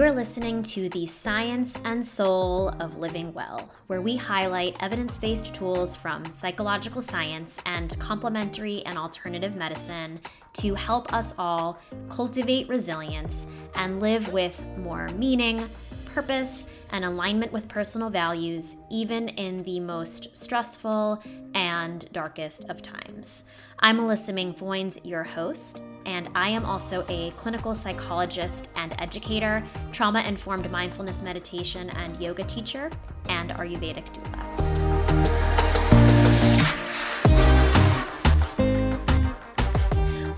You are listening to the science and soul of living well, where we highlight evidence based tools from psychological science and complementary and alternative medicine to help us all cultivate resilience and live with more meaning, purpose, and alignment with personal values, even in the most stressful and darkest of times. I'm Melissa Ming Foynes, your host, and I am also a clinical psychologist and educator, trauma informed mindfulness meditation and yoga teacher, and Ayurvedic doula.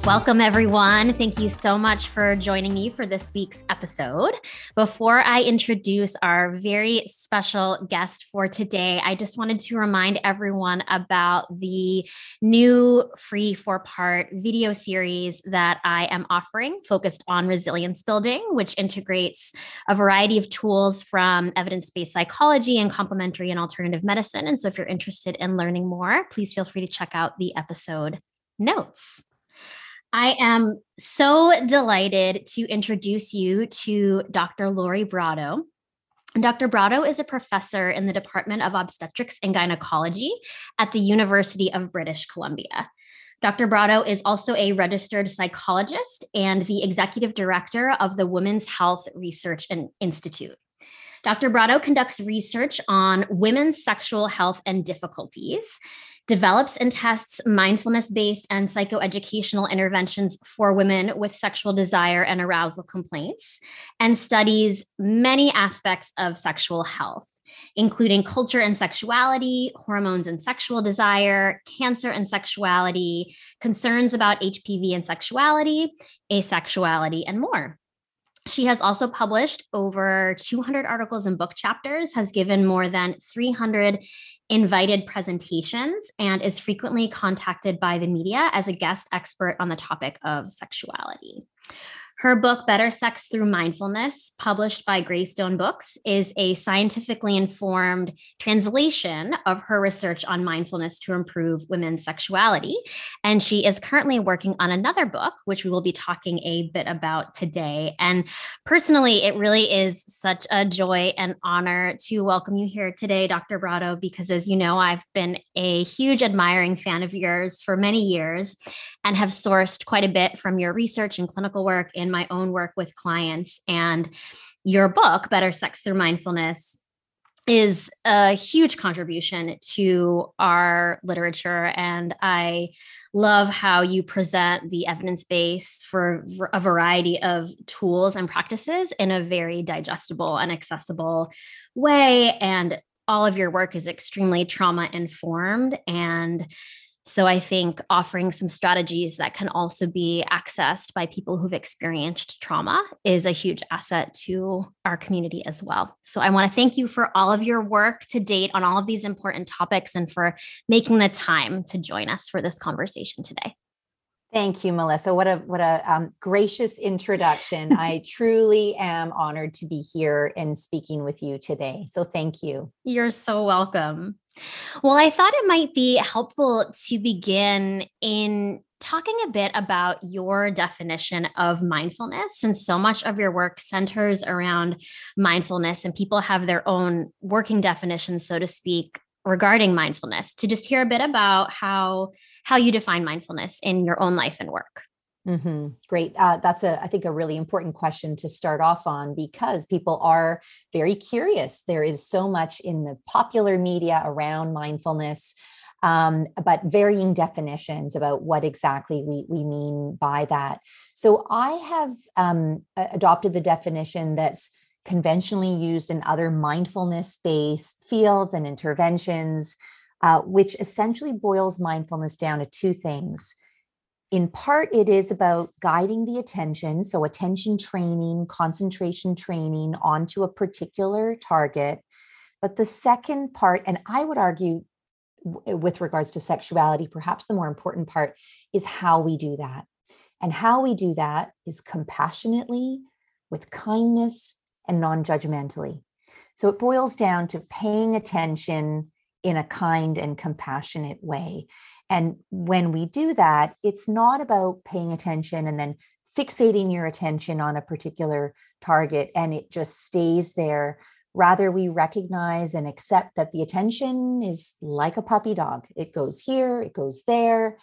Welcome, everyone. Thank you so much for joining me for this week's episode. Before I introduce our very special guest for today, I just wanted to remind everyone about the new free four part video series that I am offering focused on resilience building, which integrates a variety of tools from evidence based psychology and complementary and alternative medicine. And so, if you're interested in learning more, please feel free to check out the episode notes. I am so delighted to introduce you to Dr. Lori Brotto. Dr. Brotto is a professor in the Department of Obstetrics and Gynecology at the University of British Columbia. Dr. Brotto is also a registered psychologist and the executive director of the Women's Health Research Institute. Dr. Brotto conducts research on women's sexual health and difficulties develops and tests mindfulness based and psychoeducational interventions for women with sexual desire and arousal complaints, and studies many aspects of sexual health. Including culture and sexuality, hormones and sexual desire, cancer and sexuality, concerns about HPV and sexuality, asexuality, and more. She has also published over 200 articles and book chapters, has given more than 300 invited presentations, and is frequently contacted by the media as a guest expert on the topic of sexuality. Her book, Better Sex Through Mindfulness, published by Greystone Books, is a scientifically informed translation of her research on mindfulness to improve women's sexuality. And she is currently working on another book, which we will be talking a bit about today. And personally, it really is such a joy and honor to welcome you here today, Dr. Brotto, because as you know, I've been a huge admiring fan of yours for many years and have sourced quite a bit from your research and clinical work in my own work with clients. And your book, Better Sex Through Mindfulness, is a huge contribution to our literature. And I love how you present the evidence base for a variety of tools and practices in a very digestible and accessible way. And all of your work is extremely trauma informed and so I think offering some strategies that can also be accessed by people who've experienced trauma is a huge asset to our community as well. So I want to thank you for all of your work to date on all of these important topics and for making the time to join us for this conversation today. Thank you, Melissa. What a what a um, gracious introduction. I truly am honored to be here and speaking with you today. So thank you. You're so welcome. Well, I thought it might be helpful to begin in talking a bit about your definition of mindfulness, since so much of your work centers around mindfulness and people have their own working definitions, so to speak, regarding mindfulness. To just hear a bit about how how you define mindfulness in your own life and work. Mm-hmm. Great. Uh, that's a, I think, a really important question to start off on because people are very curious. There is so much in the popular media around mindfulness, um, but varying definitions about what exactly we, we mean by that. So I have um, adopted the definition that's conventionally used in other mindfulness based fields and interventions, uh, which essentially boils mindfulness down to two things in part, it is about guiding the attention. So, attention training, concentration training onto a particular target. But the second part, and I would argue with regards to sexuality, perhaps the more important part is how we do that. And how we do that is compassionately, with kindness, and non judgmentally. So, it boils down to paying attention in a kind and compassionate way. And when we do that, it's not about paying attention and then fixating your attention on a particular target and it just stays there rather we recognize and accept that the attention is like a puppy dog it goes here it goes there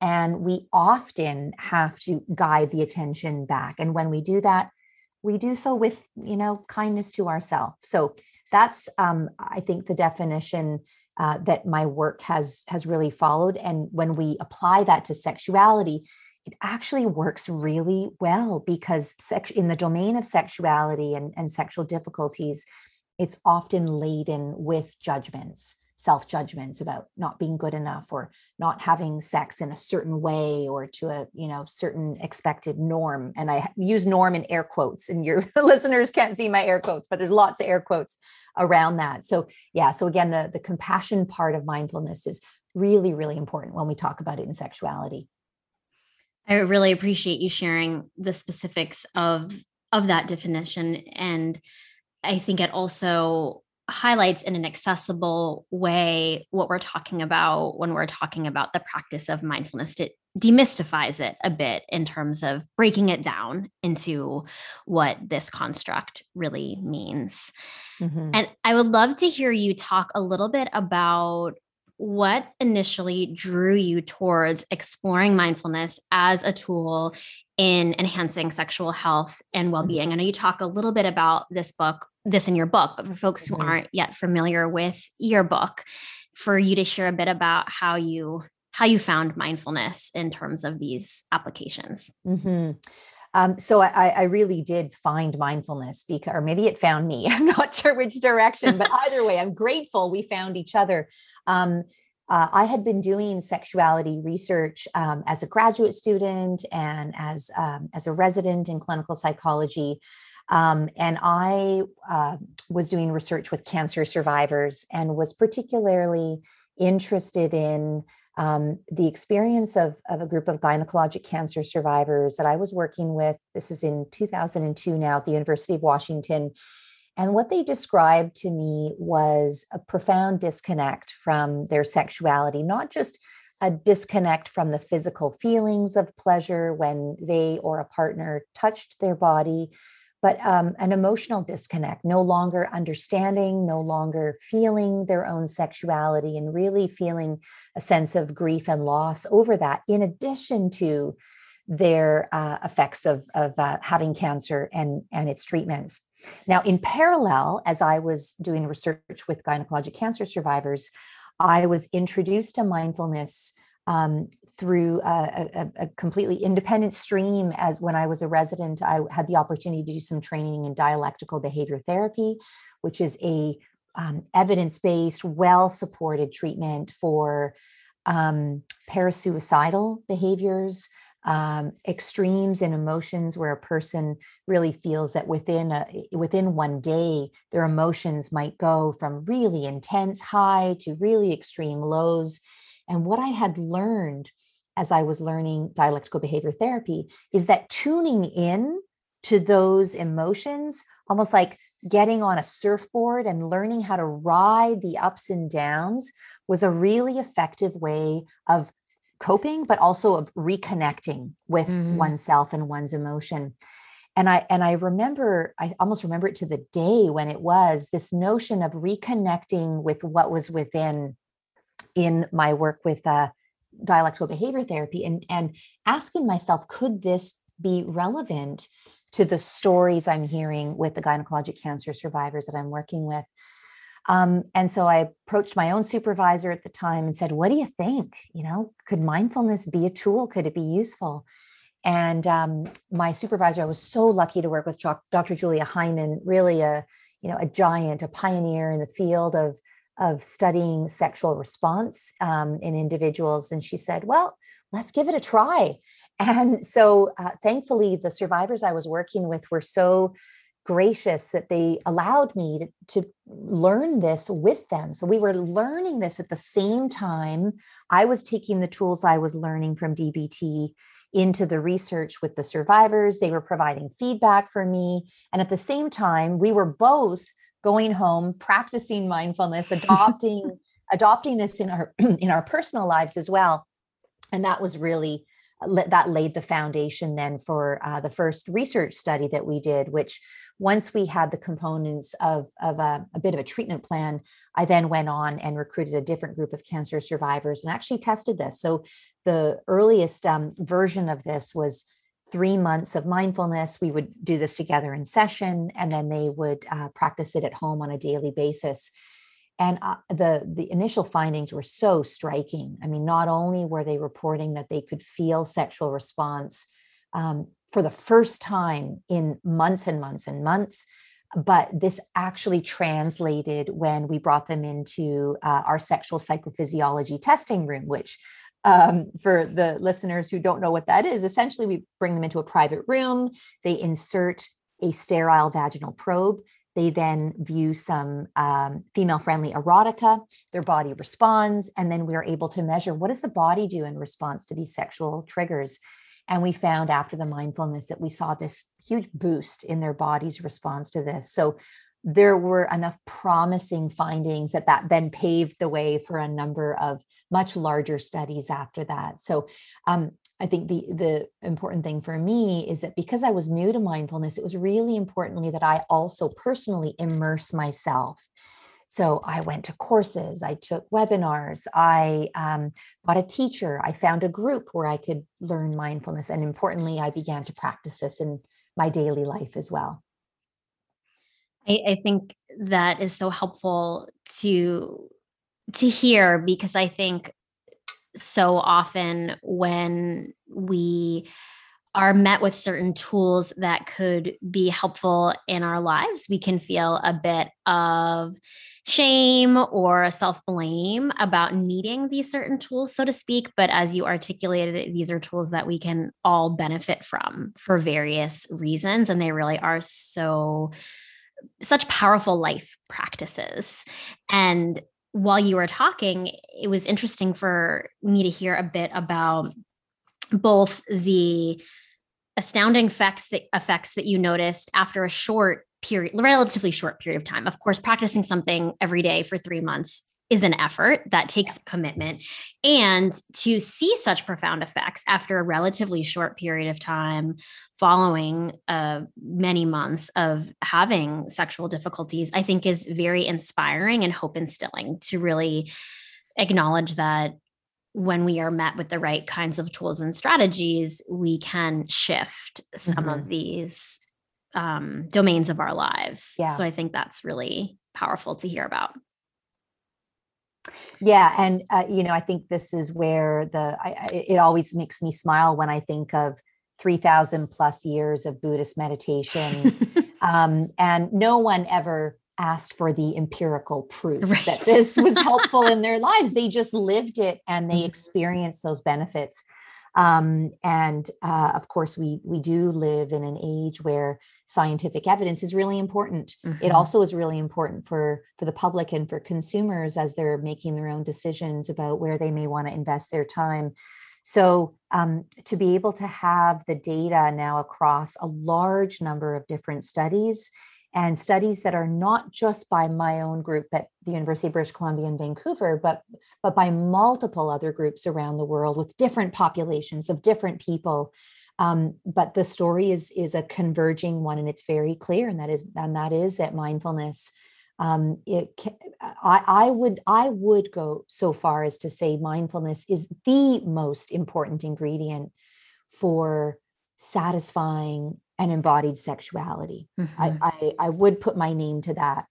and we often have to guide the attention back and when we do that we do so with you know kindness to ourselves so that's um, i think the definition uh, that my work has has really followed. And when we apply that to sexuality it actually works really well because sex in the domain of sexuality and, and sexual difficulties it's often laden with judgments self judgments about not being good enough or not having sex in a certain way or to a you know certain expected norm. And i use norm in air quotes and your listeners can't see my air quotes but there's lots of air quotes around that. So yeah so again the the compassion part of mindfulness is really really important when we talk about it in sexuality. I really appreciate you sharing the specifics of of that definition. And i think it also highlights in an accessible way what we're talking about when we're talking about the practice of mindfulness. It demystifies it a bit in terms of breaking it down into what this construct really means. Mm-hmm. And I would love to hear you talk a little bit about what initially drew you towards exploring mindfulness as a tool in enhancing sexual health and mm-hmm. well-being. I know you talk a little bit about this book, this in your book, but for folks who mm-hmm. aren't yet familiar with your book, for you to share a bit about how you how you found mindfulness in terms of these applications. Mm-hmm. Um, so I, I, really did find mindfulness because, or maybe it found me. I'm not sure which direction, but either way, I'm grateful we found each other. Um, uh, I had been doing sexuality research um, as a graduate student and as um, as a resident in clinical psychology, um, and I uh, was doing research with cancer survivors and was particularly interested in um, the experience of, of a group of gynecologic cancer survivors that I was working with. This is in 2002 now at the University of Washington. And what they described to me was a profound disconnect from their sexuality, not just a disconnect from the physical feelings of pleasure when they or a partner touched their body, but um, an emotional disconnect, no longer understanding, no longer feeling their own sexuality, and really feeling a sense of grief and loss over that, in addition to their uh, effects of, of uh, having cancer and, and its treatments. Now, in parallel, as I was doing research with gynecologic cancer survivors, I was introduced to mindfulness um, through a, a, a, completely independent stream. As when I was a resident, I had the opportunity to do some training in dialectical behavior therapy, which is a um, evidence-based, well-supported treatment for um, parasuicidal behaviors, um, extremes in emotions where a person really feels that within a, within one day their emotions might go from really intense high to really extreme lows and what I had learned as I was learning dialectical behavior therapy is that tuning in to those emotions, almost like getting on a surfboard and learning how to ride the ups and downs, was a really effective way of coping, but also of reconnecting with mm-hmm. oneself and one's emotion. And I and I remember, I almost remember it to the day when it was this notion of reconnecting with what was within in my work with uh, dialectical behavior therapy and, and asking myself, could this be relevant to the stories I'm hearing with the gynecologic cancer survivors that I'm working with? Um, and so I approached my own supervisor at the time and said, What do you think? You know, could mindfulness be a tool? Could it be useful? And um, my supervisor, I was so lucky to work with Dr. Julia Heiman, really a you know a giant, a pioneer in the field of of studying sexual response um, in individuals. And she said, Well, let's give it a try. And so, uh, thankfully, the survivors I was working with were so gracious that they allowed me to, to, learn this with them. So, we were learning this at the same time. I was taking the tools I was learning from DBT into the research with the survivors. They were providing feedback for me. And at the same time, we were both going home, practicing mindfulness, adopting adopting this in our in our personal lives as well. And that was really that laid the foundation then for uh, the first research study that we did, which once we had the components of, of a, a, bit of a treatment plan, I then went on and recruited a different group of cancer survivors and actually tested this. So the earliest um, version of this was three months of mindfulness. We would do this together in session, and then they would uh, practice it at home on a daily basis. And uh, the the initial findings were so striking. I mean, not only were they reporting that they could feel sexual response um, for the first time in months and months and months, but this actually translated when we brought them into uh, our sexual psychophysiology testing room, which um, for the listeners who don't know what that is, essentially we bring them into a private room, they insert a sterile vaginal probe. They then view some um, female friendly erotica, their body responds, and then we are able to measure what does the body do in response to these sexual triggers. And we found after the mindfulness that we saw this huge boost in their body's response to this. So there were enough promising findings that that then paved the way for a number of much larger studies after that. So um, i think the the important thing for me is that because i was new to mindfulness it was really importantly that i also personally immerse myself. So i went to courses i took webinars i um, got a teacher i found a group where i could learn mindfulness and importantly i began to practice this in my daily life as well I, I think that is so helpful to to hear because I think so often when we are met with certain tools that could be helpful in our lives, we can feel a bit of shame or self blame about needing these certain tools, so to speak. But as you articulated, these are tools that we can all benefit from for various reasons. And they really are so such powerful life practices. And while you were talking, it was interesting for me to hear a bit about both the astounding effects that effects that you noticed after a short period relatively short period of time of course practicing something every day for 3 months is an effort that takes commitment and to see such profound effects after a relatively short period of time following uh, many months of having sexual difficulties i think is very inspiring and hope instilling to really acknowledge that when we are met with the right kinds of tools and strategies we can shift some mm-hmm. of these um, domains of our lives yeah. so i think that's really powerful to hear about yeah, and uh, you know, I think this is where the I, it always makes me smile when I think of three thousand plus years of Buddhist meditation, um, and no one ever asked for the empirical proof right. that this was helpful in their lives. They just lived it and they mm-hmm. experienced those benefits. Um, and uh, of course, we we do live in an age where scientific evidence is really important. Mm-hmm. It also is really important for for the public and for consumers as they're making their own decisions about where they may want to invest their time. So um, to be able to have the data now across a large number of different studies and studies that are not just by my own group at the University of British Columbia in Vancouver, but but by multiple other groups around the world with different populations of different people. Um, but the story is is a converging one, and it's very clear, and that is and that is that mindfulness. Um, it I, I would I would go so far as to say mindfulness is the most important ingredient for satisfying and embodied sexuality. Mm-hmm. I, I, I would put my name to that.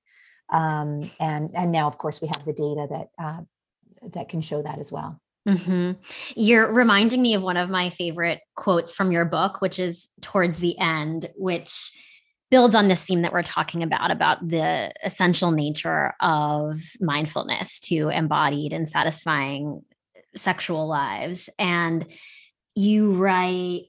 Um, and and now, of course, we have the data that uh, that can show that as well. Mm-hmm. You're reminding me of one of my favorite quotes from your book, which is towards the end, which builds on this theme that we're talking about about the essential nature of mindfulness to embodied and satisfying sexual lives and you write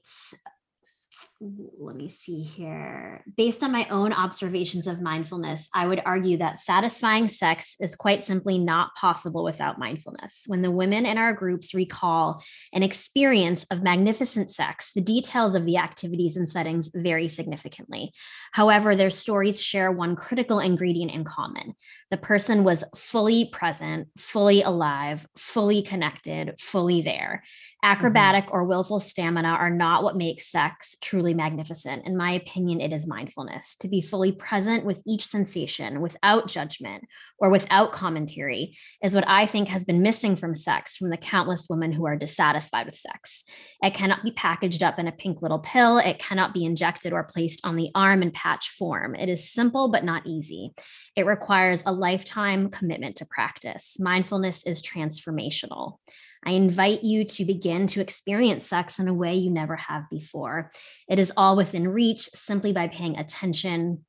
let me see here. Based on my own observations of mindfulness, I would argue that satisfying sex is quite simply not possible without mindfulness. When the women in our groups recall an experience of magnificent sex, the details of the activities and settings vary significantly. However, their stories share one critical ingredient in common. The person was fully present, fully alive, fully connected, fully there. Mm-hmm. Acrobatic mm-hmm. or willful stamina are not what makes sex truly magnificent. In my opinion, it is mindfulness to be fully present with each sensation without judgment or without commentary is what I think has been missing from sex from the countless women who are dissatisfied with sex. It cannot be packaged up in a pink little pill, it cannot be injected or placed on the arm in patch form. It is simple but not easy. It requires a lifetime commitment to practice. Mindfulness is transformational. I invite you to begin to experience sex in a way you never have before. It is all within reach simply by paying attention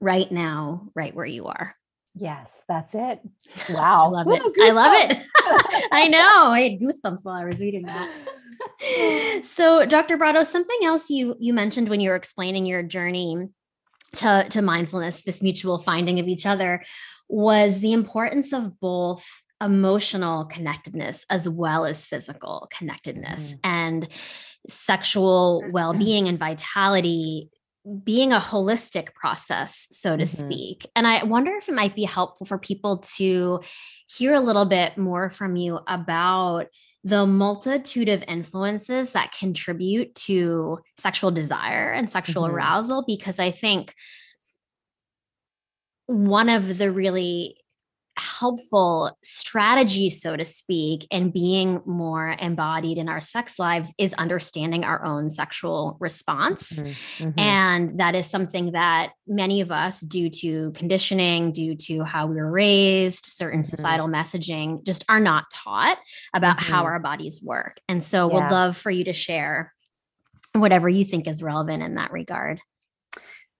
right now, right where you are. Yes, that's it. Wow. I love it. Ooh, I love it. I know. I had goosebumps while I was reading that. so, Dr. Brotto, something else you you mentioned when you were explaining your journey to, to mindfulness, this mutual finding of each other, was the importance of both emotional connectedness as well as physical connectedness mm-hmm. and sexual well-being and vitality being a holistic process so to mm-hmm. speak and i wonder if it might be helpful for people to hear a little bit more from you about the multitude of influences that contribute to sexual desire and sexual mm-hmm. arousal because i think one of the really helpful strategy, so to speak, in being more embodied in our sex lives is understanding our own sexual response. Mm-hmm, mm-hmm. And that is something that many of us, due to conditioning, due to how we were raised, certain mm-hmm. societal messaging, just are not taught about how mm-hmm. our bodies work. And so, yeah. would love for you to share whatever you think is relevant in that regard.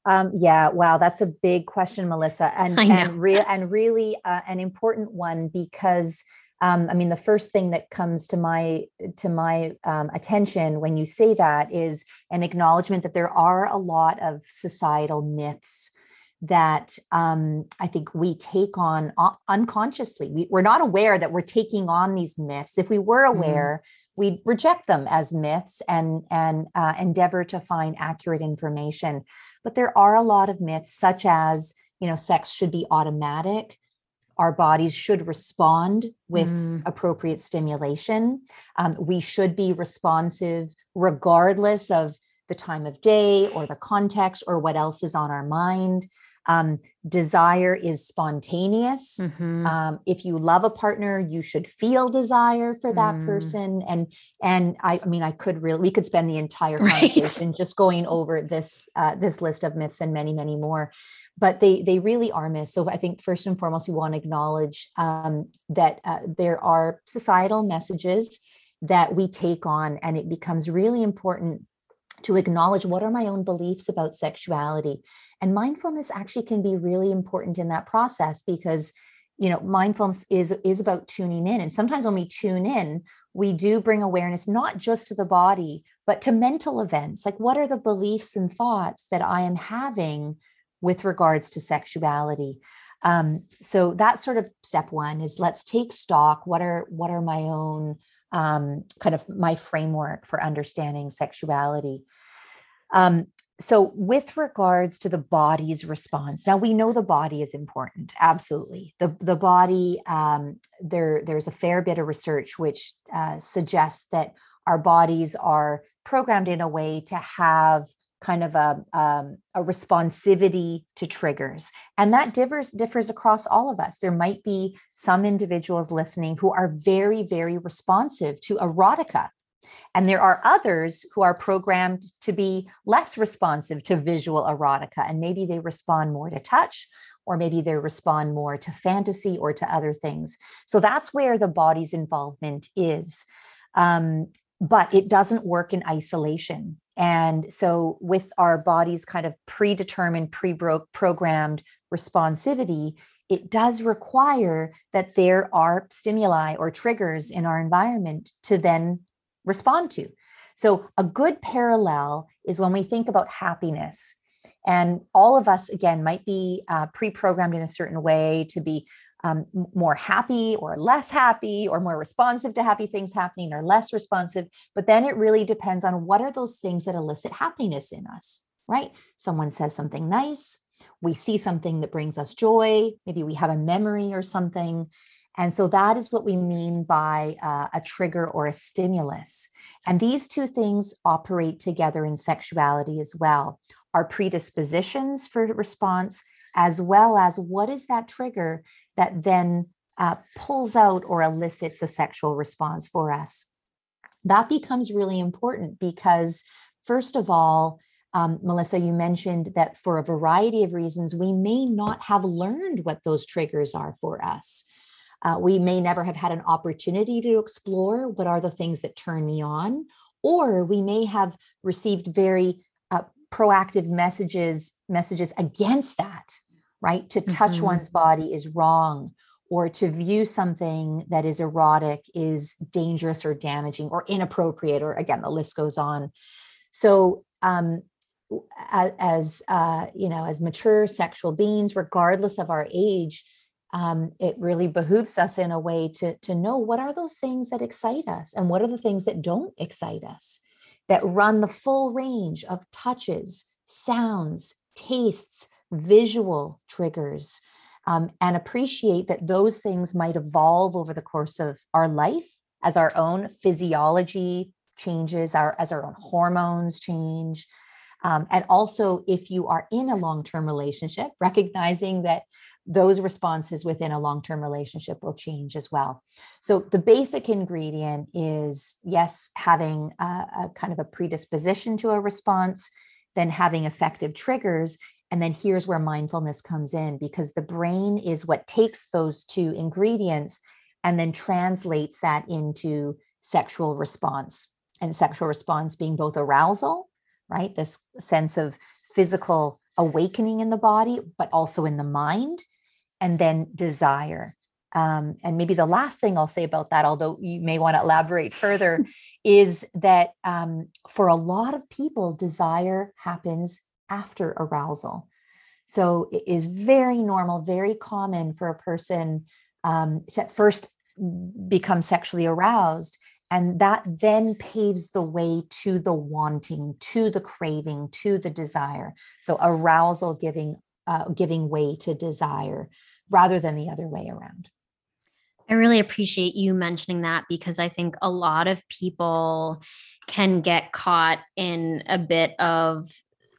Um, yeah, wow, that's a big question, Melissa, and and, and really uh, an important one because um, I mean the first thing that comes to my to my um, attention when you say that is an acknowledgement that there are a lot of societal myths that um, I think we take on uh, unconsciously. We, are not aware that we're taking on these myths. If we were mm-hmm. aware, mm. we reject them as myths and and uh, endeavor to find accurate information. But there are a lot of myths, such as you know, sex should be automatic. Our bodies should respond with mm. appropriate stimulation. Um, we should be responsive regardless of the time of day or the context or what else is on our mind. Um, desire is spontaneous. Mm-hmm. Um, if you love a partner, you should feel desire for that mm. person. And and I, I, mean, I could really we could spend the entire conversation right. just going over this uh, this list of myths and many many more. But they they really are myths. So I think first and foremost, we want to acknowledge um, that uh, there are societal messages that we take on, and it becomes really important to acknowledge what are my own beliefs about sexuality. And mindfulness actually can be really important in that process because you know mindfulness is is about tuning in. And sometimes when we tune in we do bring awareness not just to the body but to mental events. Like what are the beliefs and thoughts that i am having with regards to sexuality? Um, so that's sort of step one is let's take stock. What are what are my own um, kind of my framework for understanding sexuality. Um, so with regards to the body's response now we know the body is important absolutely. The the body um, there there's a fair bit of research which uh, suggests that our bodies are programmed in a way to have kind of a, um, a responsivity to triggers and that differs differs across all of us there might be some individuals listening who are very very responsive to erotica and there are others who are programmed to be less responsive to visual erotica, and maybe they respond more to touch, or maybe they respond more to fantasy or to other things. So that's where the body's involvement is. Um, but it doesn't work in isolation. And so, with our body's kind of predetermined, pre programmed responsivity, it does require that there are stimuli or triggers in our environment to then respond to. So, a good parallel is when we think about happiness. And all of us, again, might be uh, pre programmed in a certain way to be um, more happy or less happy or more responsive to happy things happening or less responsive. But then it really depends on what are those things that elicit happiness in us, right? Someone says something nice, we see something that brings us joy, maybe we have a memory or something. And so that is what we mean by uh, a trigger or a stimulus. And these two things operate together in sexuality as well our predispositions for response, as well as what is that trigger that then uh, pulls out or elicits a sexual response for us. That becomes really important because, first of all, um, Melissa, you mentioned that for a variety of reasons, we may not have learned what those triggers are for us. Uh, we may never have had an opportunity to explore what are the things that turn me on, or we may have received very proactive messages messages against that. Right, to touch mm-hmm. one's body is wrong, or to view something that is erotic is dangerous or damaging or inappropriate, or again, the list goes on. So um, as uh, you know as mature sexual beings regardless of our age um, it really behooves us in a way to to know what are those things that excite us and what are the things that don't excite us that run the full range of touches sounds tastes visual triggers um, and appreciate that those things might evolve over the course of our life as our own physiology changes our as our own hormones change um, and also, if you are in a long term relationship, recognizing that those responses within a long term relationship will change as well. So, the basic ingredient is yes, having a, a kind of a predisposition to a response, then having effective triggers. And then here's where mindfulness comes in because the brain is what takes those two ingredients and then translates that into sexual response. And sexual response being both arousal right? This sense of physical awakening in the body, but also in the mind, and then desire. Um, and maybe the last thing I'll say about that, although you may want to elaborate further, is that um, for a lot of people, desire happens after arousal. So it is very normal, very common for a person um, to first become sexually aroused and that then paves the way to the wanting to the craving to the desire. So arousal giving uh, giving way to desire rather than the other way around. I really appreciate you mentioning that because i think a lot of people can get caught in a bit of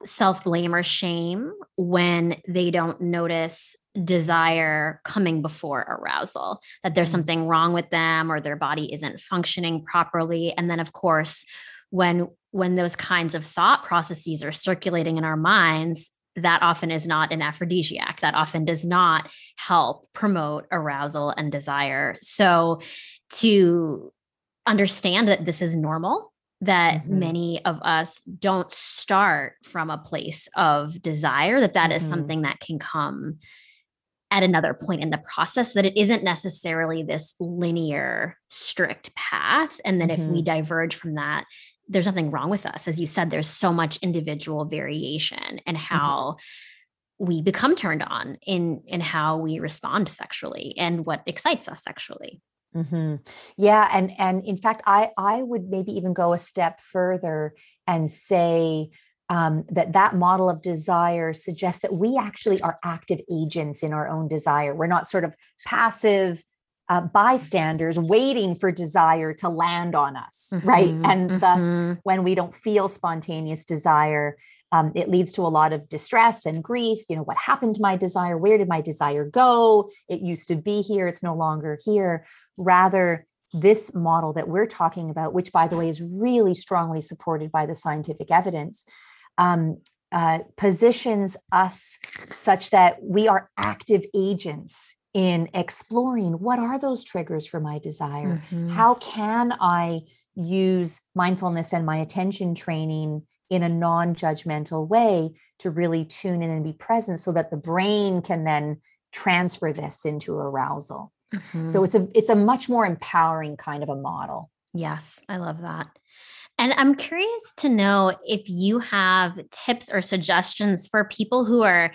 self blame or shame when they don't notice desire coming before arousal, that there's mm-hmm. something wrong with them or their body isn't functioning properly. And then, of course, when when those kinds of thought processes are circulating in our minds that often is not an aphrodisiac that often does not help promote arousal and desire so to understand that this is normal that mm-hmm. many of us don't start from a place of desire that that mm-hmm. is something that can come at another point in the process that it isn't necessarily this linear strict path and then mm-hmm. if we mm-hmm. diverge from that there's nothing wrong with us as you said there's so much individual variation in mm-hmm. how we become turned on in in how we respond sexually and what excites us sexually Mm-hmm. Yeah, and and in fact, I I would maybe even go a step further and say um, that that model of desire suggests that we actually are active agents in our own desire. We're not sort of passive uh, bystanders waiting for desire to land on us, mm-hmm, right? And mm-hmm. thus, when we don't feel spontaneous desire, um, it leads to a lot of distress and grief. You know, what happened to my desire? Where did my desire go? It used to be here, it's no longer here. Rather, this model that we're talking about, which by the way is really strongly supported by the scientific evidence, um, uh, positions us such that we are active agents in exploring what are those triggers for my desire? Mm-hmm. How can I use mindfulness and my attention training in a non-judgmental way to really tune in and be present so that the brain can then transfer this into arousal mm-hmm. so it's a it's a much more empowering kind of a model Yes, I love that. And I'm curious to know if you have tips or suggestions for people who are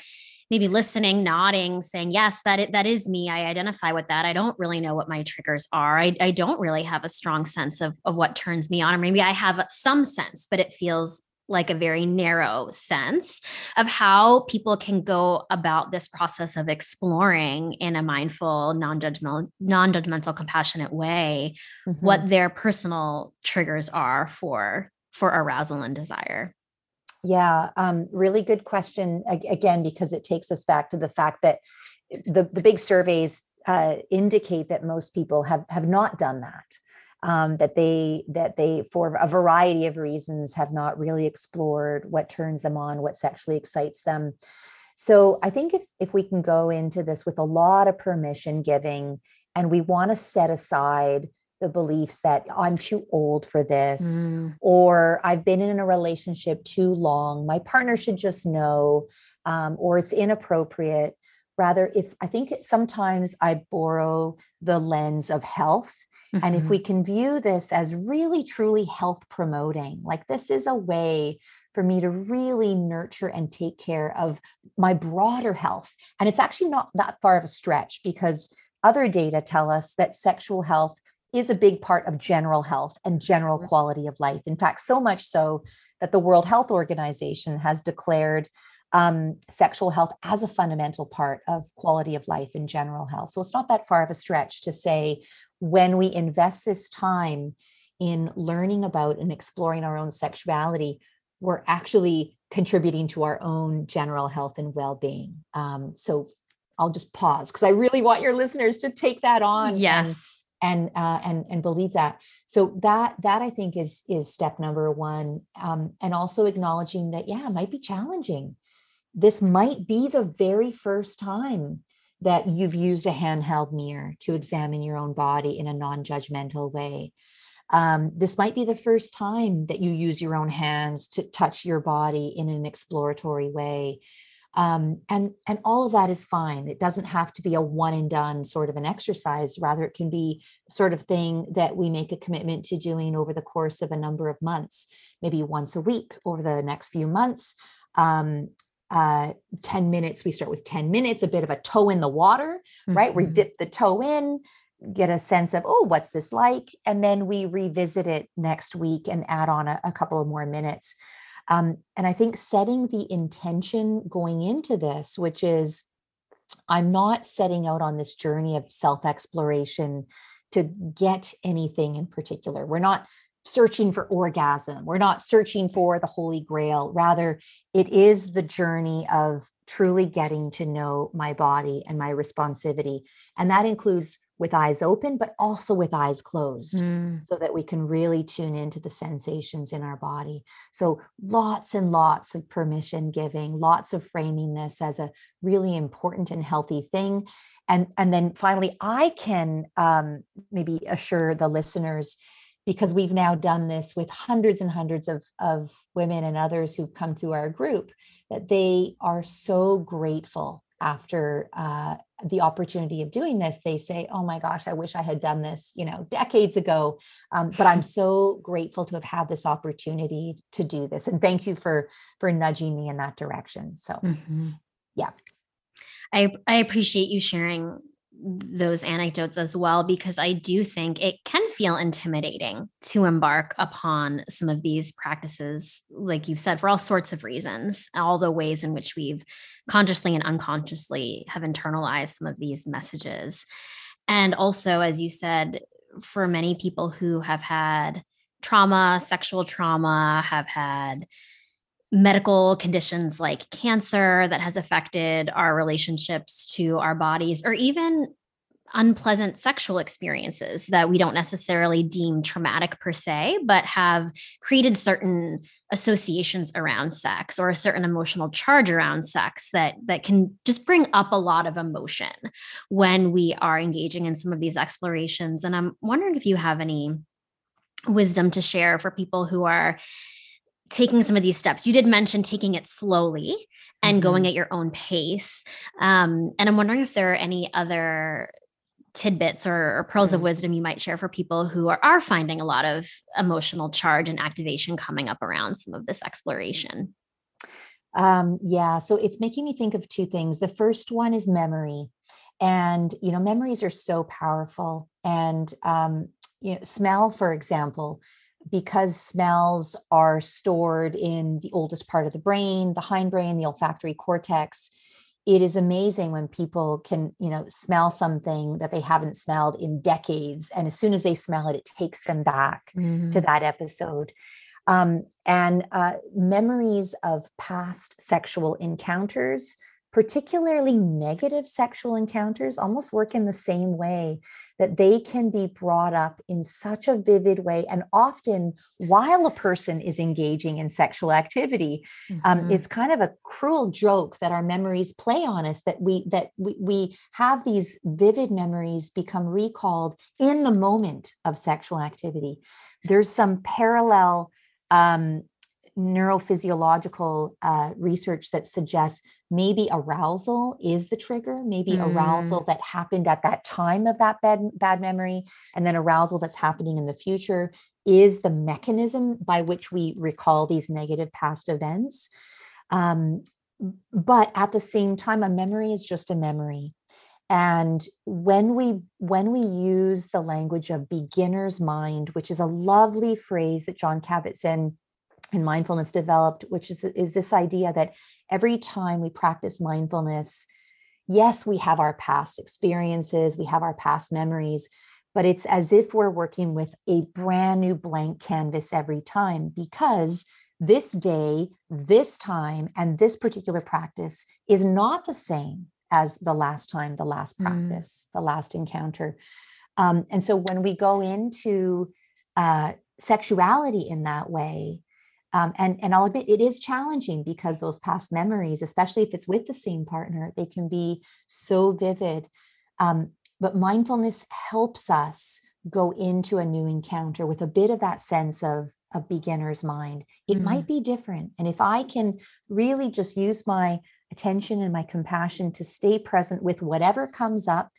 maybe listening, nodding, saying, yes, that, it, that is me. I identify with that. I don't really know what my triggers are. I, I don't really have a strong sense of, of what turns me on. Or maybe I have some sense, but it feels like a very narrow sense of how people can go about this process of exploring in a mindful non-judgmental non-judgmental compassionate way mm-hmm. what their personal triggers are for for arousal and desire yeah um, really good question again because it takes us back to the fact that the, the big surveys uh, indicate that most people have have not done that um, that they that they for a variety of reasons have not really explored what turns them on what sexually excites them so i think if if we can go into this with a lot of permission giving and we want to set aside the beliefs that I'm too old for this, mm. or I've been in a relationship too long, my partner should just know, um, or it's inappropriate. Rather, if I think sometimes I borrow the lens of health Mm-hmm. And if we mm-hmm. can view this as really, truly health promoting, like this is a way for me to really nurture and take care of my broader health. And it's actually not that far of a stretch because other data tell us that sexual health is a big part of general health and general mm-hmm. quality of life. In fact, so much so that the World Health Organization has declared um, sexual health as a fundamental part of quality of life and general health. So it's not that far of a stretch to say when we invest this time in learning about and exploring our own sexuality, we're actually contributing to our own general health and well-being. Um, so I'll just pause because I really want your listeners to take that on. Yes. And and uh, and, and believe that. So that that I think is is step number one. Um, and also acknowledging that yeah, it might be challenging. This might be the very first time that you've used a handheld mirror to examine your own body in a non judgmental way. Um, this might be the first time that you use your own hands to touch your body in an exploratory way. Um, and and all of that is fine. It doesn't have to be a one and done sort of an exercise. Rather, it can be sort of thing that we make a commitment to doing over the course of a number of months, maybe once a week over the next few months. Um, uh, 10 minutes. We start with 10 minutes, a bit of a toe in the water, mm-hmm. right? We dip the toe in, get a sense of, oh, what's this like? And then we revisit it next week and add on a, a couple of more minutes. Um, and I think setting the intention going into this, which is, I'm not setting out on this journey of self exploration to get anything in particular. We're not searching for orgasm. We're not searching for the holy grail. Rather, it is the journey of truly getting to know my body and my responsivity. And that includes with eyes open, but also with eyes closed, mm. so that we can really tune into the sensations in our body. So, lots and lots of permission giving, lots of framing this as a really important and healthy thing. And, and then finally, I can um, maybe assure the listeners because we've now done this with hundreds and hundreds of, of women and others who've come through our group, that they are so grateful after uh, the opportunity of doing this. They say oh my gosh i wish i had done this you know decades ago. Um, but i'm so grateful to have had this opportunity to do this and thank you for for nudging me in that direction. So mm-hmm. yeah. I, I appreciate you sharing those anecdotes as well because I do think it can feel intimidating to embark upon some of these practices, like you've said, for all sorts of reasons, all the ways in which we've consciously and unconsciously have internalized some of these messages. And also, as you said, for many people who have had trauma, sexual trauma, have had medical conditions like cancer that has affected our relationships to our bodies, or even unpleasant sexual experiences that we don't necessarily deem traumatic per se, but have created certain associations around sex or a certain emotional charge around sex that that can just bring up a lot of emotion when we are engaging in some of these explorations. And I'm wondering if you have any wisdom to share for people who are taking some of these steps you did mention taking it slowly and mm-hmm. going at your own pace um, and i'm wondering if there are any other tidbits or, or pearls mm-hmm. of wisdom you might share for people who are, are finding a lot of emotional charge and activation coming up around some of this exploration? Um, yeah, so it's making me think of two things. The first one is memory. And, you know, memories are so powerful. And, um, you know, smell, for example, because smells are stored in the oldest part of the brain, the hindbrain, the olfactory cortex, it is amazing when people can you know smell something that they haven't smelled in decades and as soon as they smell it it takes them back mm-hmm. to that episode um, and uh, memories of past sexual encounters particularly negative sexual encounters almost work in the same way that they can be brought up in such a vivid way and often while a person is engaging in sexual activity um, mm-hmm. um, it's kind of a cruel joke that our memories play on us that we that we, we have these vivid memories become recalled in the moment of sexual activity there's some parallel um, neurophysiological uh, research that suggests maybe arousal is the trigger maybe mm. arousal that happened at that time of that bad, bad memory and then arousal that's happening in the future is the mechanism by which we recall these negative past events um, but at the same time a memory is just a memory and when we when we use the language of beginner's mind which is a lovely phrase that jon kabat-zinn and mindfulness developed, which is, is this idea that every time we practice mindfulness, yes, we have our past experiences, we have our past memories, but it's as if we're working with a brand new blank canvas every time because this day, this time, and this particular practice is not the same as the last time, the last mm. practice, mm. the last encounter. Um, and so when we go into uh, sexuality in that way, um, and and I'll admit it is challenging because those past memories, especially if it's with the same partner, they can be so vivid. Um, but mindfulness helps us go into a new encounter with a bit of that sense of a beginner's mind. It mm-hmm. might be different, and if I can really just use my attention and my compassion to stay present with whatever comes up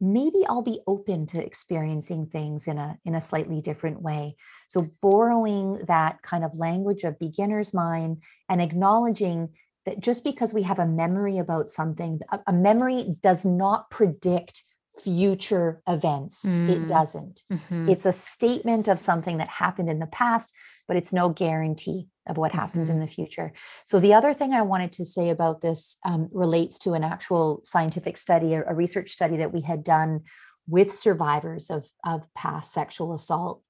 maybe I'll be open to experiencing things in a in a slightly different way. So borrowing that kind of language of beginner's mind and acknowledging that just because we have a memory about something, a, memory does not predict future events. Mm. It doesn't. Mm-hmm. It's a statement of something that happened in the past, but it's no guarantee of what happens mm-hmm. in the future. So, the other thing I wanted to say about this um, relates to an actual scientific study, a, a, research study that we had done with survivors of, of past sexual assault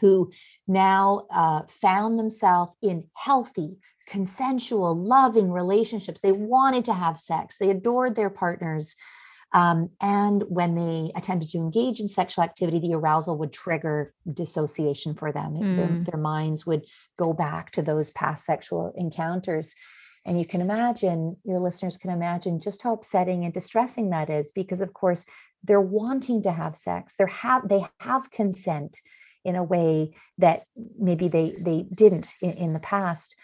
who now uh, found themselves in healthy, consensual, loving relationships. They wanted to have sex, they adored their partners. Um, and when they attempted to engage in sexual activity, the arousal would trigger dissociation for them. Mm. Their, their, minds would go back to those past sexual encounters. And you can imagine, your listeners can imagine just how upsetting and distressing that is, because of course they're wanting to have sex. They're have they have consent in a way that maybe they they didn't in, in the past.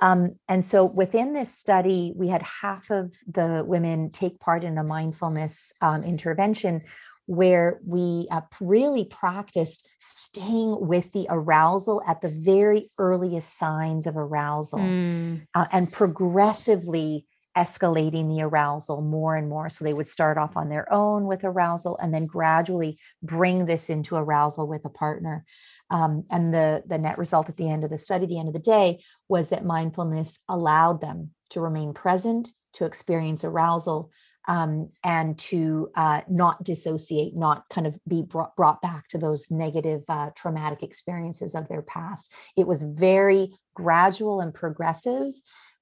Um, and so within this study, we had half of the women take part in a mindfulness um, intervention where we uh, really practiced staying with the arousal at the very earliest signs of arousal mm. uh, and progressively escalating the arousal more and more. So they would start off on their own with arousal and then gradually bring this into arousal with a partner. Um, and the, the net result at the end of the study, the end of the day, was that mindfulness allowed them to remain present, to experience arousal, um, and to uh, not dissociate, not kind of be brought, brought back to those negative uh, traumatic experiences of their past. It was very gradual and progressive.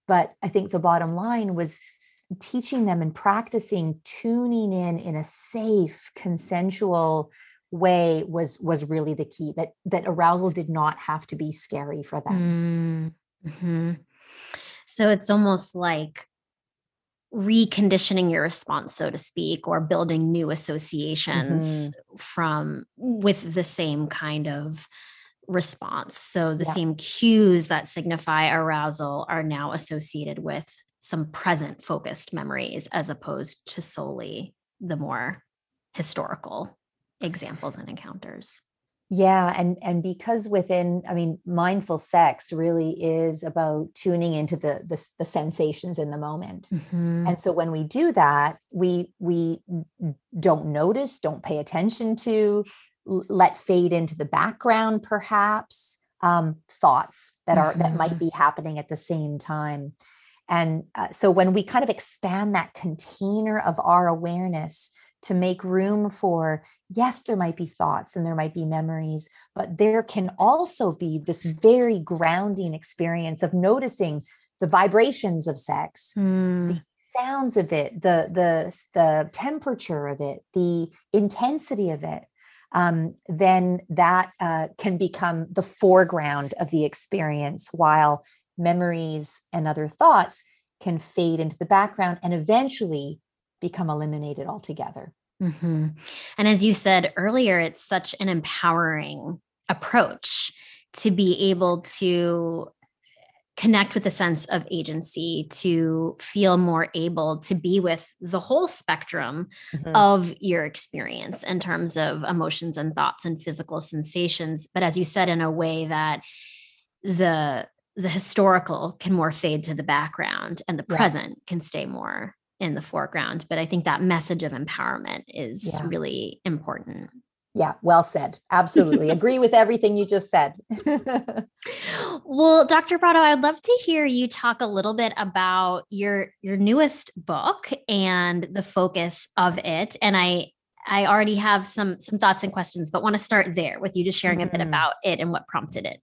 But I think the bottom line was teaching them and practicing tuning in in a safe, consensual, way was was really the key that that arousal did not have to be scary for them mm, mm-hmm. so it's almost like reconditioning your response so to speak or building new associations mm-hmm. from with the same kind of response so the yeah. same cues that signify arousal are now associated with some present focused memories as opposed to solely the more historical examples and encounters. Yeah, and and because within, I mean, mindful sex really is about tuning into the the, the sensations in the moment. Mm-hmm. And so when we do that, we we don't notice, don't pay attention to, let fade into the background, perhaps um, thoughts that are mm-hmm. that might mm-hmm. be happening at the same time. And uh, so when we kind of expand that container of our awareness to make room for yes there might be thoughts and there might be memories but there can also be this very grounding experience of noticing the vibrations of sex mm. the sounds of it the the the temperature of it the intensity of it um, then that uh, can become the foreground of the experience while memories and other thoughts can fade into the background and eventually become eliminated altogether. Mm-hmm. And as you said earlier, it's such an empowering approach to be able to connect with a sense of agency, to feel more able to be with the whole spectrum mm-hmm. of your experience in terms of emotions and thoughts and physical sensations. But as you said, in a way that the the historical can more fade to the background and the yeah. present can stay more in the foreground. But I think that message of empowerment is yeah. really important. Yeah, well said. Absolutely. Agree with everything you just said. well, Dr. Brotto, I'd love to hear you talk a little bit about your your newest book and the focus of it. And I I already have some some thoughts and questions, but want to start there with you just sharing a bit mm-hmm. about it and what prompted it.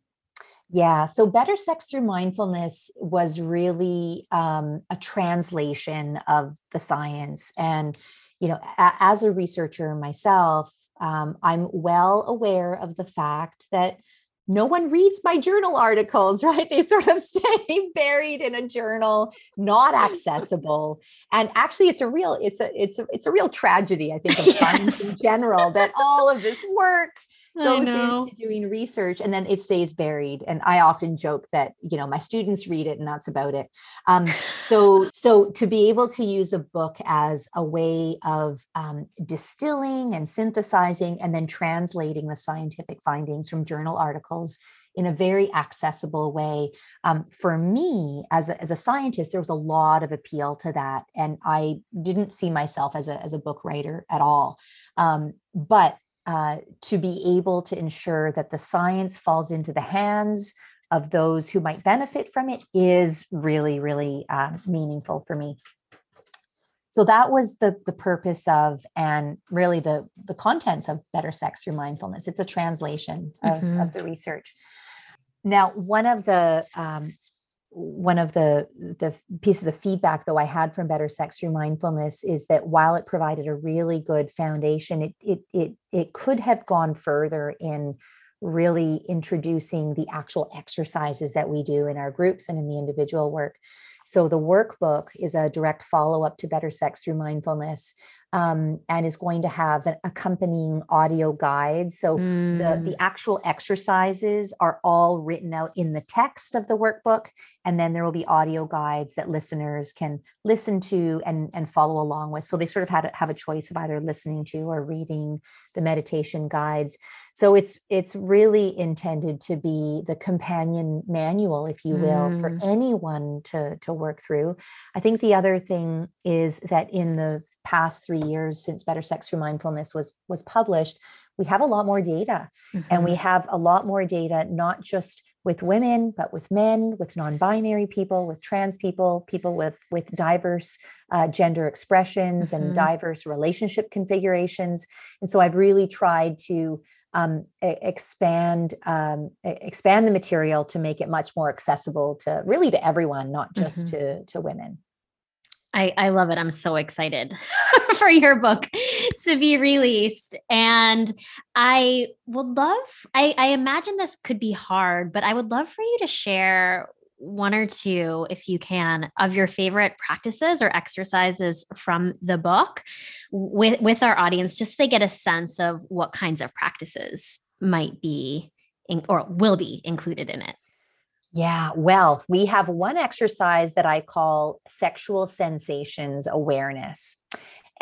Yeah. So, Better Sex Through Mindfulness was really um, a translation of the science. And, you know, a- as a researcher myself, um, I'm well aware of the fact that no one reads my journal articles, right? They sort of stay buried in a journal, not accessible. And actually, it's a real, it's a, it's a, it's a real tragedy, I think, of science yes. in general, that all of this work goes into doing research and then it stays buried and i often joke that you know my students read it and that's about it um, so so to be able to use a book as a way of um, distilling and synthesizing and then translating the scientific findings from journal articles in a very accessible way. Um, for me, as a, as a scientist, there was a lot of appeal to that, and I didn't see myself as a as a book writer at all. Um, but uh, to be able to ensure that the science falls into the hands of those who might benefit from it is really, really uh, meaningful for me. So that was the the purpose of, and really the the contents of Better Sex Through Mindfulness. It's a translation of, mm-hmm. of the research. Now, one of the um, one of the the pieces of feedback though i had from better sex through mindfulness is that while it provided a really good foundation it it it, it could have gone further in really introducing the actual exercises that we do in our groups and in the individual work. So the workbook is a direct follow up to better sex through mindfulness um, and is going to have an accompanying audio guide. So mm. the, the actual exercises are all written out in the text of the workbook. And then there will be audio guides that listeners can listen to and, and follow along with. So they sort of had, have a choice of either listening to or reading the meditation guides. So it's it's really intended to be the companion manual, if you will, mm. for anyone to, to work through. I think the other thing is that in the past three years since Better Sex Through Mindfulness was was published, we have a lot more data. Mm-hmm. And we mm-hmm. have a lot more data, not just with women, but with men, with non-binary people, with trans people, people with with diverse uh, gender expressions mm-hmm. and diverse relationship configurations. And so I've really tried to um, expand um, expand the material to make it much more accessible to really to everyone, not just mm-hmm. to to women. I, I love it. I'm so excited for your book to be released. And I would love, I, I imagine this could be hard, but I would love for you to share one or two, if you can, of your favorite practices or exercises from the book with, with our audience, just so they get a sense of what kinds of practices might be in, or will be included in it. Yeah, well, we have one exercise that I call sexual sensations awareness.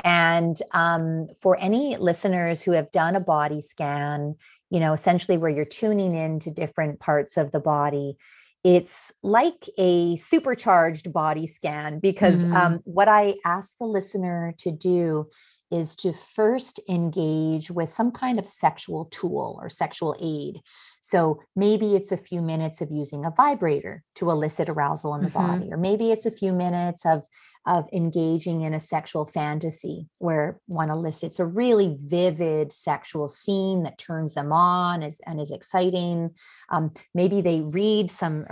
And um, for any listeners who have done a body scan, you know, essentially where you're tuning into different parts of the body, it's like a supercharged body scan because mm. um, what I ask the listener to do is to first engage with some kind of sexual tool or sexual aid. So maybe it's a few minutes of using a vibrator to elicit arousal in the mm-hmm. body, or maybe it's a few minutes of of engaging in a sexual fantasy where one elicits a really vivid sexual scene that turns them on is, and is exciting. Um, maybe they read some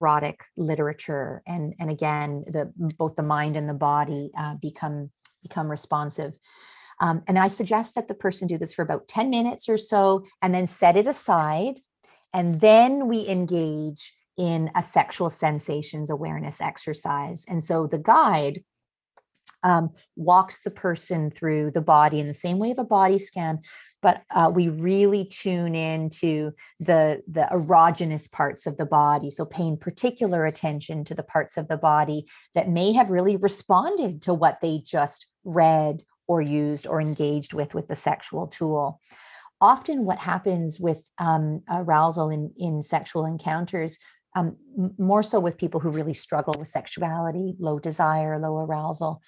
erotic literature, and and again, the both the mind and the body uh, become become responsive. Um, and I suggest that the person do this for about 10 minutes or so and then set it aside. And then we engage in a sexual sensations awareness exercise. And so the guide um, walks the person through the body in the same way of a body scan, but uh, we really tune into the the erogenous parts of the body. So paying particular attention to the parts of the body that may have really responded to what they just read or used or engaged with with the sexual tool often what happens with um, arousal in, in sexual encounters um, more so with people who really struggle with sexuality, low desire, low arousal,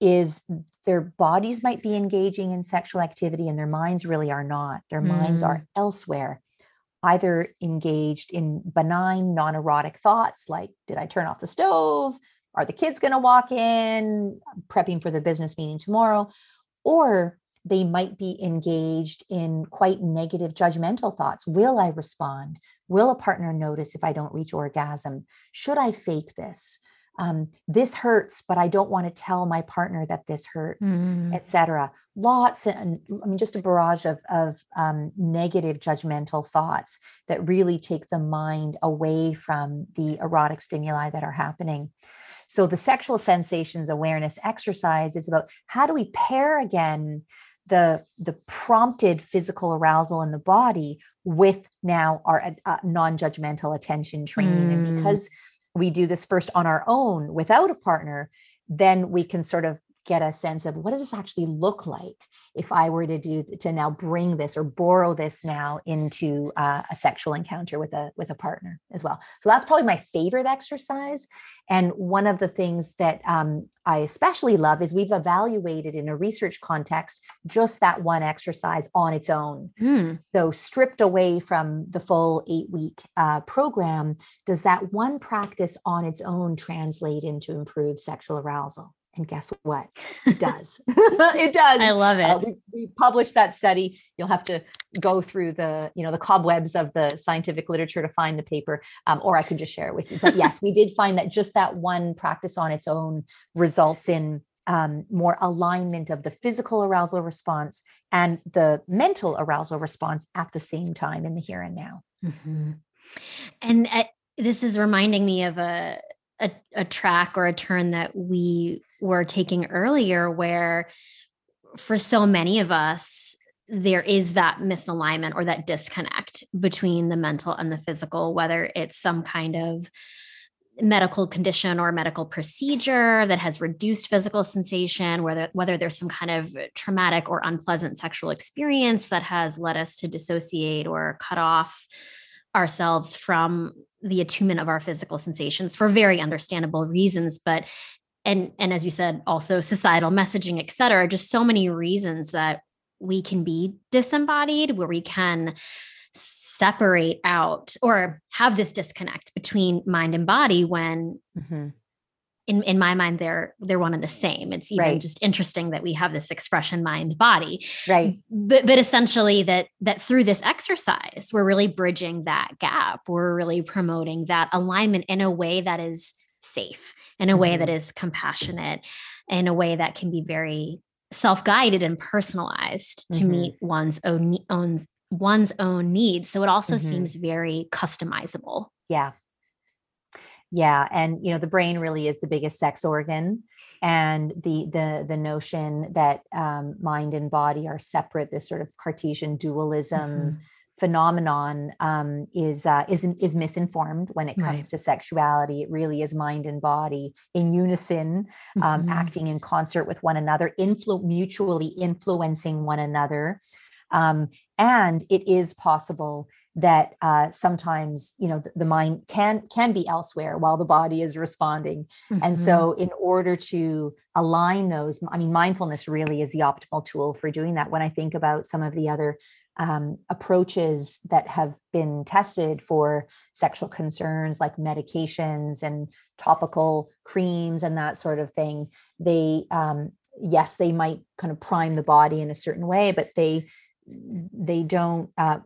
is their bodies might be engaging in sexual activity and their minds really are not. Their mm. minds are mm. elsewhere, either engaged in benign, non erotic thoughts like, did I turn off the stove? Are the kids going to walk in? prepping for the business meeting tomorrow. Or they might be engaged in quite negative judgmental thoughts. Will I respond? Will a partner notice if I don't reach orgasm? Should I fake this? Um, this hurts, but I don't want to tell my partner that this hurts, mm. etc. Lots, and I mean, just a barrage of, of um, negative judgmental thoughts that really take the mind away from the erotic stimuli that are happening. So, the sexual sensations awareness exercise is about how do we pair again the the prompted physical arousal in the body with now our uh, non-judgmental attention training mm. and because we do this first on our own without a partner then we can sort of get a sense of what does this actually look like if I were to do to now bring this or borrow this now into uh, a sexual encounter with a with a partner as well. So that's probably my favorite exercise. And one of the things that um, I especially love is we've evaluated in a research context just that one exercise on its own. Mm. So stripped away from the full eight week uh, program, does that one practice on its own translate into improved sexual arousal? And guess what? It does. it does. I love uh, it. Uh, we, we, published that study. You'll have to go through the, you know, the cobwebs of the scientific literature to find the paper, um, or I could just share it with you. But yes, we did find that just that one practice on its own results in um, more alignment of the physical arousal response and the mental arousal response at the same time in the here and now. Mm-hmm. And uh, this is reminding me of a a, a track or a turn that we were taking earlier where for so many of us there is that misalignment or that disconnect between the mental and the physical whether it's some kind of medical condition or medical procedure that has reduced physical sensation whether whether there's some kind of traumatic or unpleasant sexual experience that has led us to dissociate or cut off ourselves from the attunement of our physical sensations for very understandable reasons. But and and as you said also societal messaging et cetera just so many reasons that we can be disembodied where we can separate out or have this disconnect between mind and body when mm-hmm. in, in my mind they're they're one and the same. It's even right. just interesting that we have this expression mind body. Right. But but essentially that that through this exercise we're really bridging that gap. We're really promoting that alignment in a way that is safe in a way that mm-hmm. compassionate in a way that can be very self-guided and personalized to mm-hmm. meet one's own own one's own needs so it also mm-hmm. seems very customizable yeah yeah and you know the brain really is the biggest sex organ and the the the notion that um, mind and body are separate this sort of cartesian dualism mm-hmm. Phenomenon um, is uh, is is misinformed when it comes right. to sexuality. It really is mind and body in unison, um, mm-hmm. acting in concert with one another, influ- mutually influencing one another, um, and it is possible that uh, sometimes you know the, the, mind can can be elsewhere while the body is responding mm-hmm. and so in order to align those i mean mindfulness really is the optimal tool for doing that when i think about some of the other um, approaches that have been tested for sexual concerns like medications and topical creams and that sort of thing they um, yes they might kind of prime the body in a certain way but they they don't uh,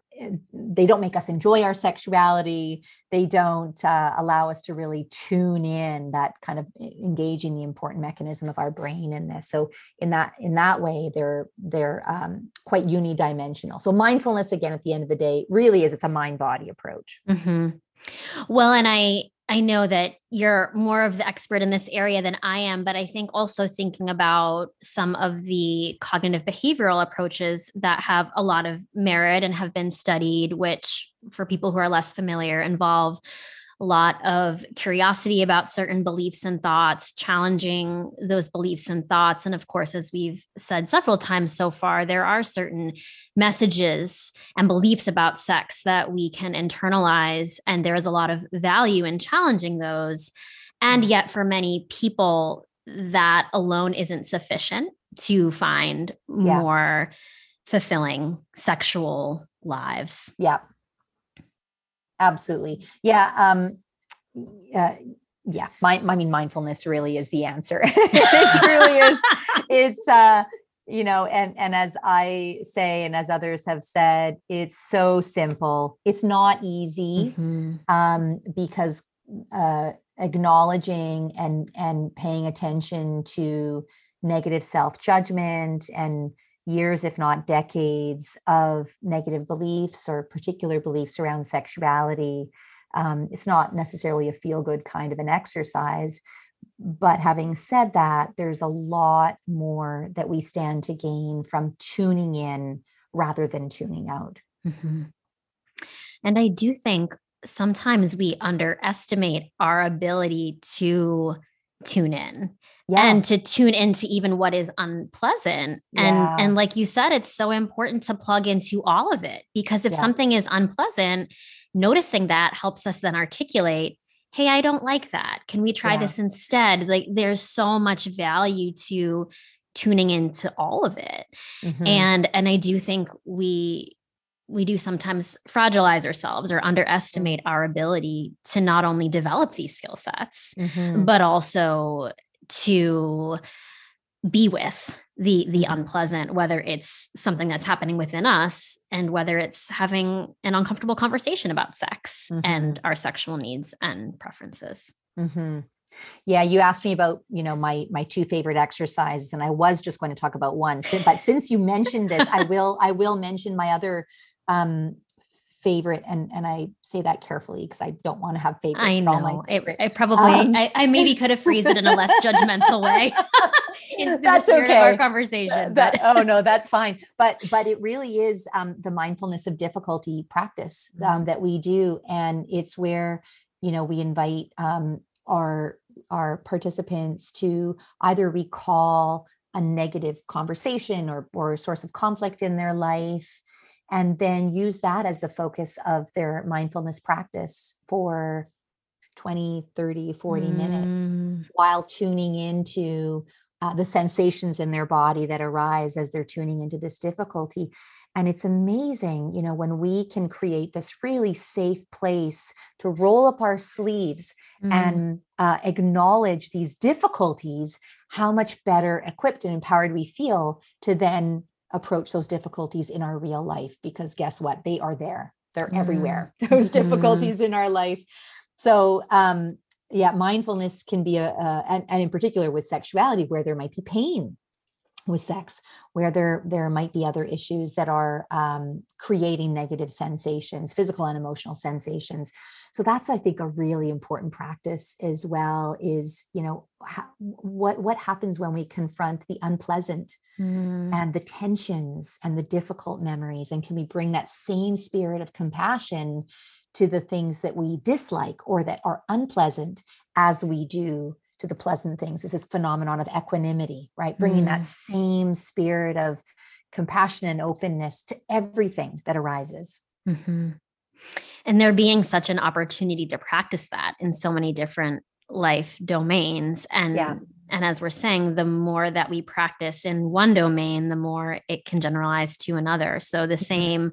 they don't make us enjoy our sexuality. They don't uh, allow us to really tune in that kind of engaging the important mechanism of our brain in this. So in that in that way they're they're um, quite unidimensional. So mindfulness again at the end of the day really is it's a mind body approach. Mm-hmm. well and i I know that you're more of the expert in this area than I am, but I think also thinking about some of the cognitive behavioral approaches that have a lot of merit and have been studied, which for people who are less familiar involve a lot of curiosity about certain beliefs and thoughts, challenging those beliefs and thoughts. And of course, as we've said several times so far, there are certain messages and beliefs about sex that we can internalize. And there is a lot of value in challenging those. And yet, for many people, that alone isn't sufficient to find yeah. more fulfilling sexual lives. Yeah absolutely. Yeah um uh, yeah my, i mean mindfulness really is the answer. It truly is. It's uh you know and and as i say and as others have said it's so simple. It's not easy mm-hmm. um because uh acknowledging and and paying attention to negative self-judgment and years, if not decades, of negative beliefs or particular beliefs around sexuality. Um, it's not necessarily a feel good kind of an exercise. But having said that, there's a lot more that we stand to gain from tuning in rather than tuning out. Mm-hmm. And I do think sometimes we underestimate our ability to tune in yeah. and to tune into even what is unpleasant and yeah. and like you said it's so important to plug into all of it because if yeah. something is unpleasant noticing that helps us then articulate hey i don't like that can we try this instead like there's so much value to tuning into all of it mm-hmm. and and i do think we we do sometimes fragilize ourselves or underestimate our ability to not only develop these skill sets mm-hmm. but also to be with the the mm-hmm. unpleasant whether it's something that's happening within us and whether it's having an uncomfortable conversation about sex mm-hmm. and our sexual needs and preferences mm-hmm. yeah you asked me about you know my my two favorite exercises and i was just going to talk about one but since you mentioned this i will i will mention my other um favorite and and I say that carefully because I don't want to have favorites. I know. I, I, probably um, I, I, maybe could have phrased it in a less judgmental way. in that's okay. Of our conversation. That, oh no, that's fine. But but it really is um, the mindfulness of difficulty practice um, mm-hmm. that we do, and it's where you know we invite um, our our participants to either recall a negative conversation or or a source of conflict in their life and then use that as the focus of their mindfulness practice for 20 30 40 mm. minutes while tuning into uh, the sensations in their body that arise as they're tuning into this difficulty and it's amazing you know when we can create this really safe place to roll up our sleeves mm. and uh, acknowledge these difficulties how much better equipped and empowered we feel to then approach those difficulties in our real life because guess what they are there they're mm. everywhere those mm-hmm. difficulties in our life so um yeah mindfulness can be a, a and, and in particular with sexuality where there might be pain with sex where there there might be other issues that are um, creating negative sensations physical and emotional sensations so that's i think a really important practice as well is you know ha- what what happens when we confront the unpleasant mm. and the tensions and the difficult memories and can we bring that same spirit of compassion to the things that we dislike or that are unpleasant as we do to the pleasant things is this phenomenon of equanimity, right? Bringing mm. that same spirit of compassion and openness to everything that arises. Mm-hmm. And there being such an opportunity to practice that in so many different life domains. And yeah. and as we're saying, the more that we practice in one domain, the more it can generalize to another. So the mm-hmm. same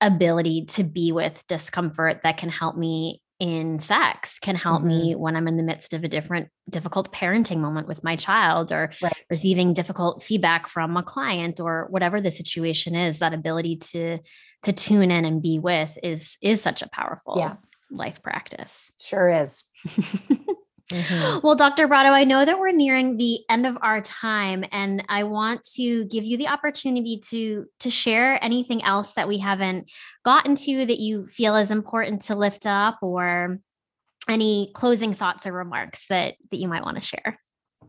ability to be with discomfort that can help me in sex can help mm-hmm. me when I'm in the midst of a different difficult parenting moment with my child or right. receiving difficult feedback from a client or whatever the situation is that ability to to tune in and be with is is such a powerful yeah. life practice. Sure is. Mm-hmm. Well, Dr. Brotto, I know that we're nearing the end of our time, and I want to give you the opportunity to to share anything else that we haven't gotten to that you feel is important to lift up, or any closing thoughts or remarks that that you might want to share.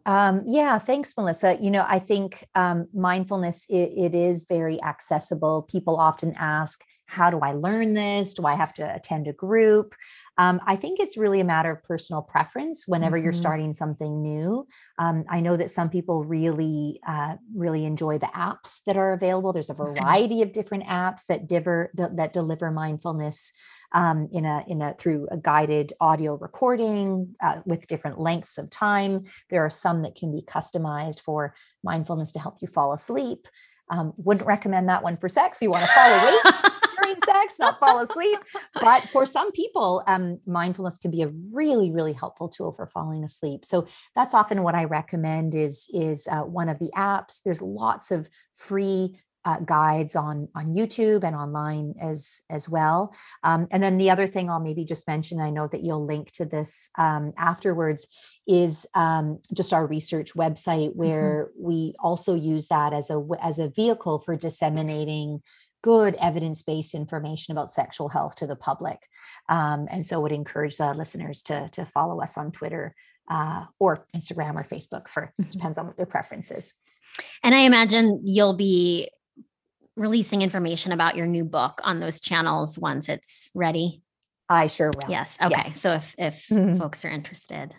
Um, yeah, thanks, Melissa. You know, I think um, mindfulness it, it is very accessible. People often ask, "How do I learn this? Do I have to attend a group?" Um, I think it's really a matter of personal preference whenever mm-hmm. you're starting something new. Um, I know that some people really, uh, really enjoy the apps that are available. There's a variety of different apps that, diver, that deliver mindfulness um, in a in a through a guided audio recording uh, with different lengths of time. There are some that can be customized for mindfulness to help you fall asleep. Um, wouldn't recommend that one for sex. We want to fall awake. sex, not fall asleep. But for some people, um, mindfulness can be a really, really helpful tool for falling asleep. So that's often what I recommend is is uh, one of the apps. There's lots of free uh, guides on on YouTube and online as as well. Um, and then the other thing I'll maybe just mention, I know that you'll link to this um, afterwards, is um, just our research website mm-hmm. where mm-hmm. we also use that as a as a vehicle for disseminating good evidence-based information about sexual health to the public. Um, and so would encourage the listeners to, to follow us on Twitter uh, or Instagram or Facebook for mm-hmm. depends on what their preference is. And I imagine you'll be releasing information about your new book on those channels once it's ready. I sure will. Yes. Okay. Yes. So if if mm-hmm. folks are interested.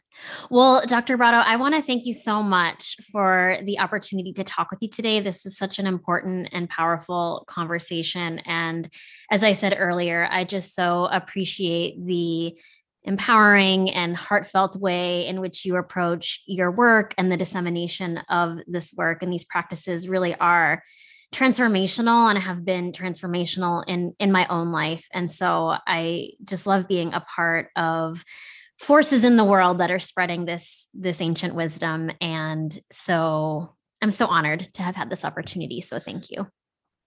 Well, Dr. Brotto, I want to thank you so much for the opportunity to talk with you today. This is such an important and powerful conversation. And as I said earlier, I just so appreciate the empowering and heartfelt way in which you approach your work and the dissemination of this work and these practices really are transformational and have been transformational in in my own life. And so i just love being a part of forces in the world that are spreading this this ancient wisdom. And so i'm so honored to have had this opportunity. So thank you.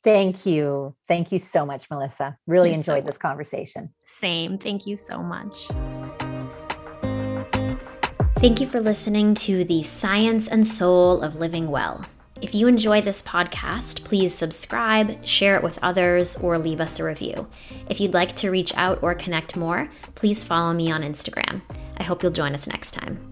Thank you. Thank you so much melissa. Really You're enjoyed so this conversation. Same. Thank you so much. Thank you for listening to the Science and Soul of Living Well. If you enjoy this podcast, please subscribe, share it with others, or leave us a review. If you'd like to reach out or connect more, please follow me on Instagram. I hope you'll join us next time.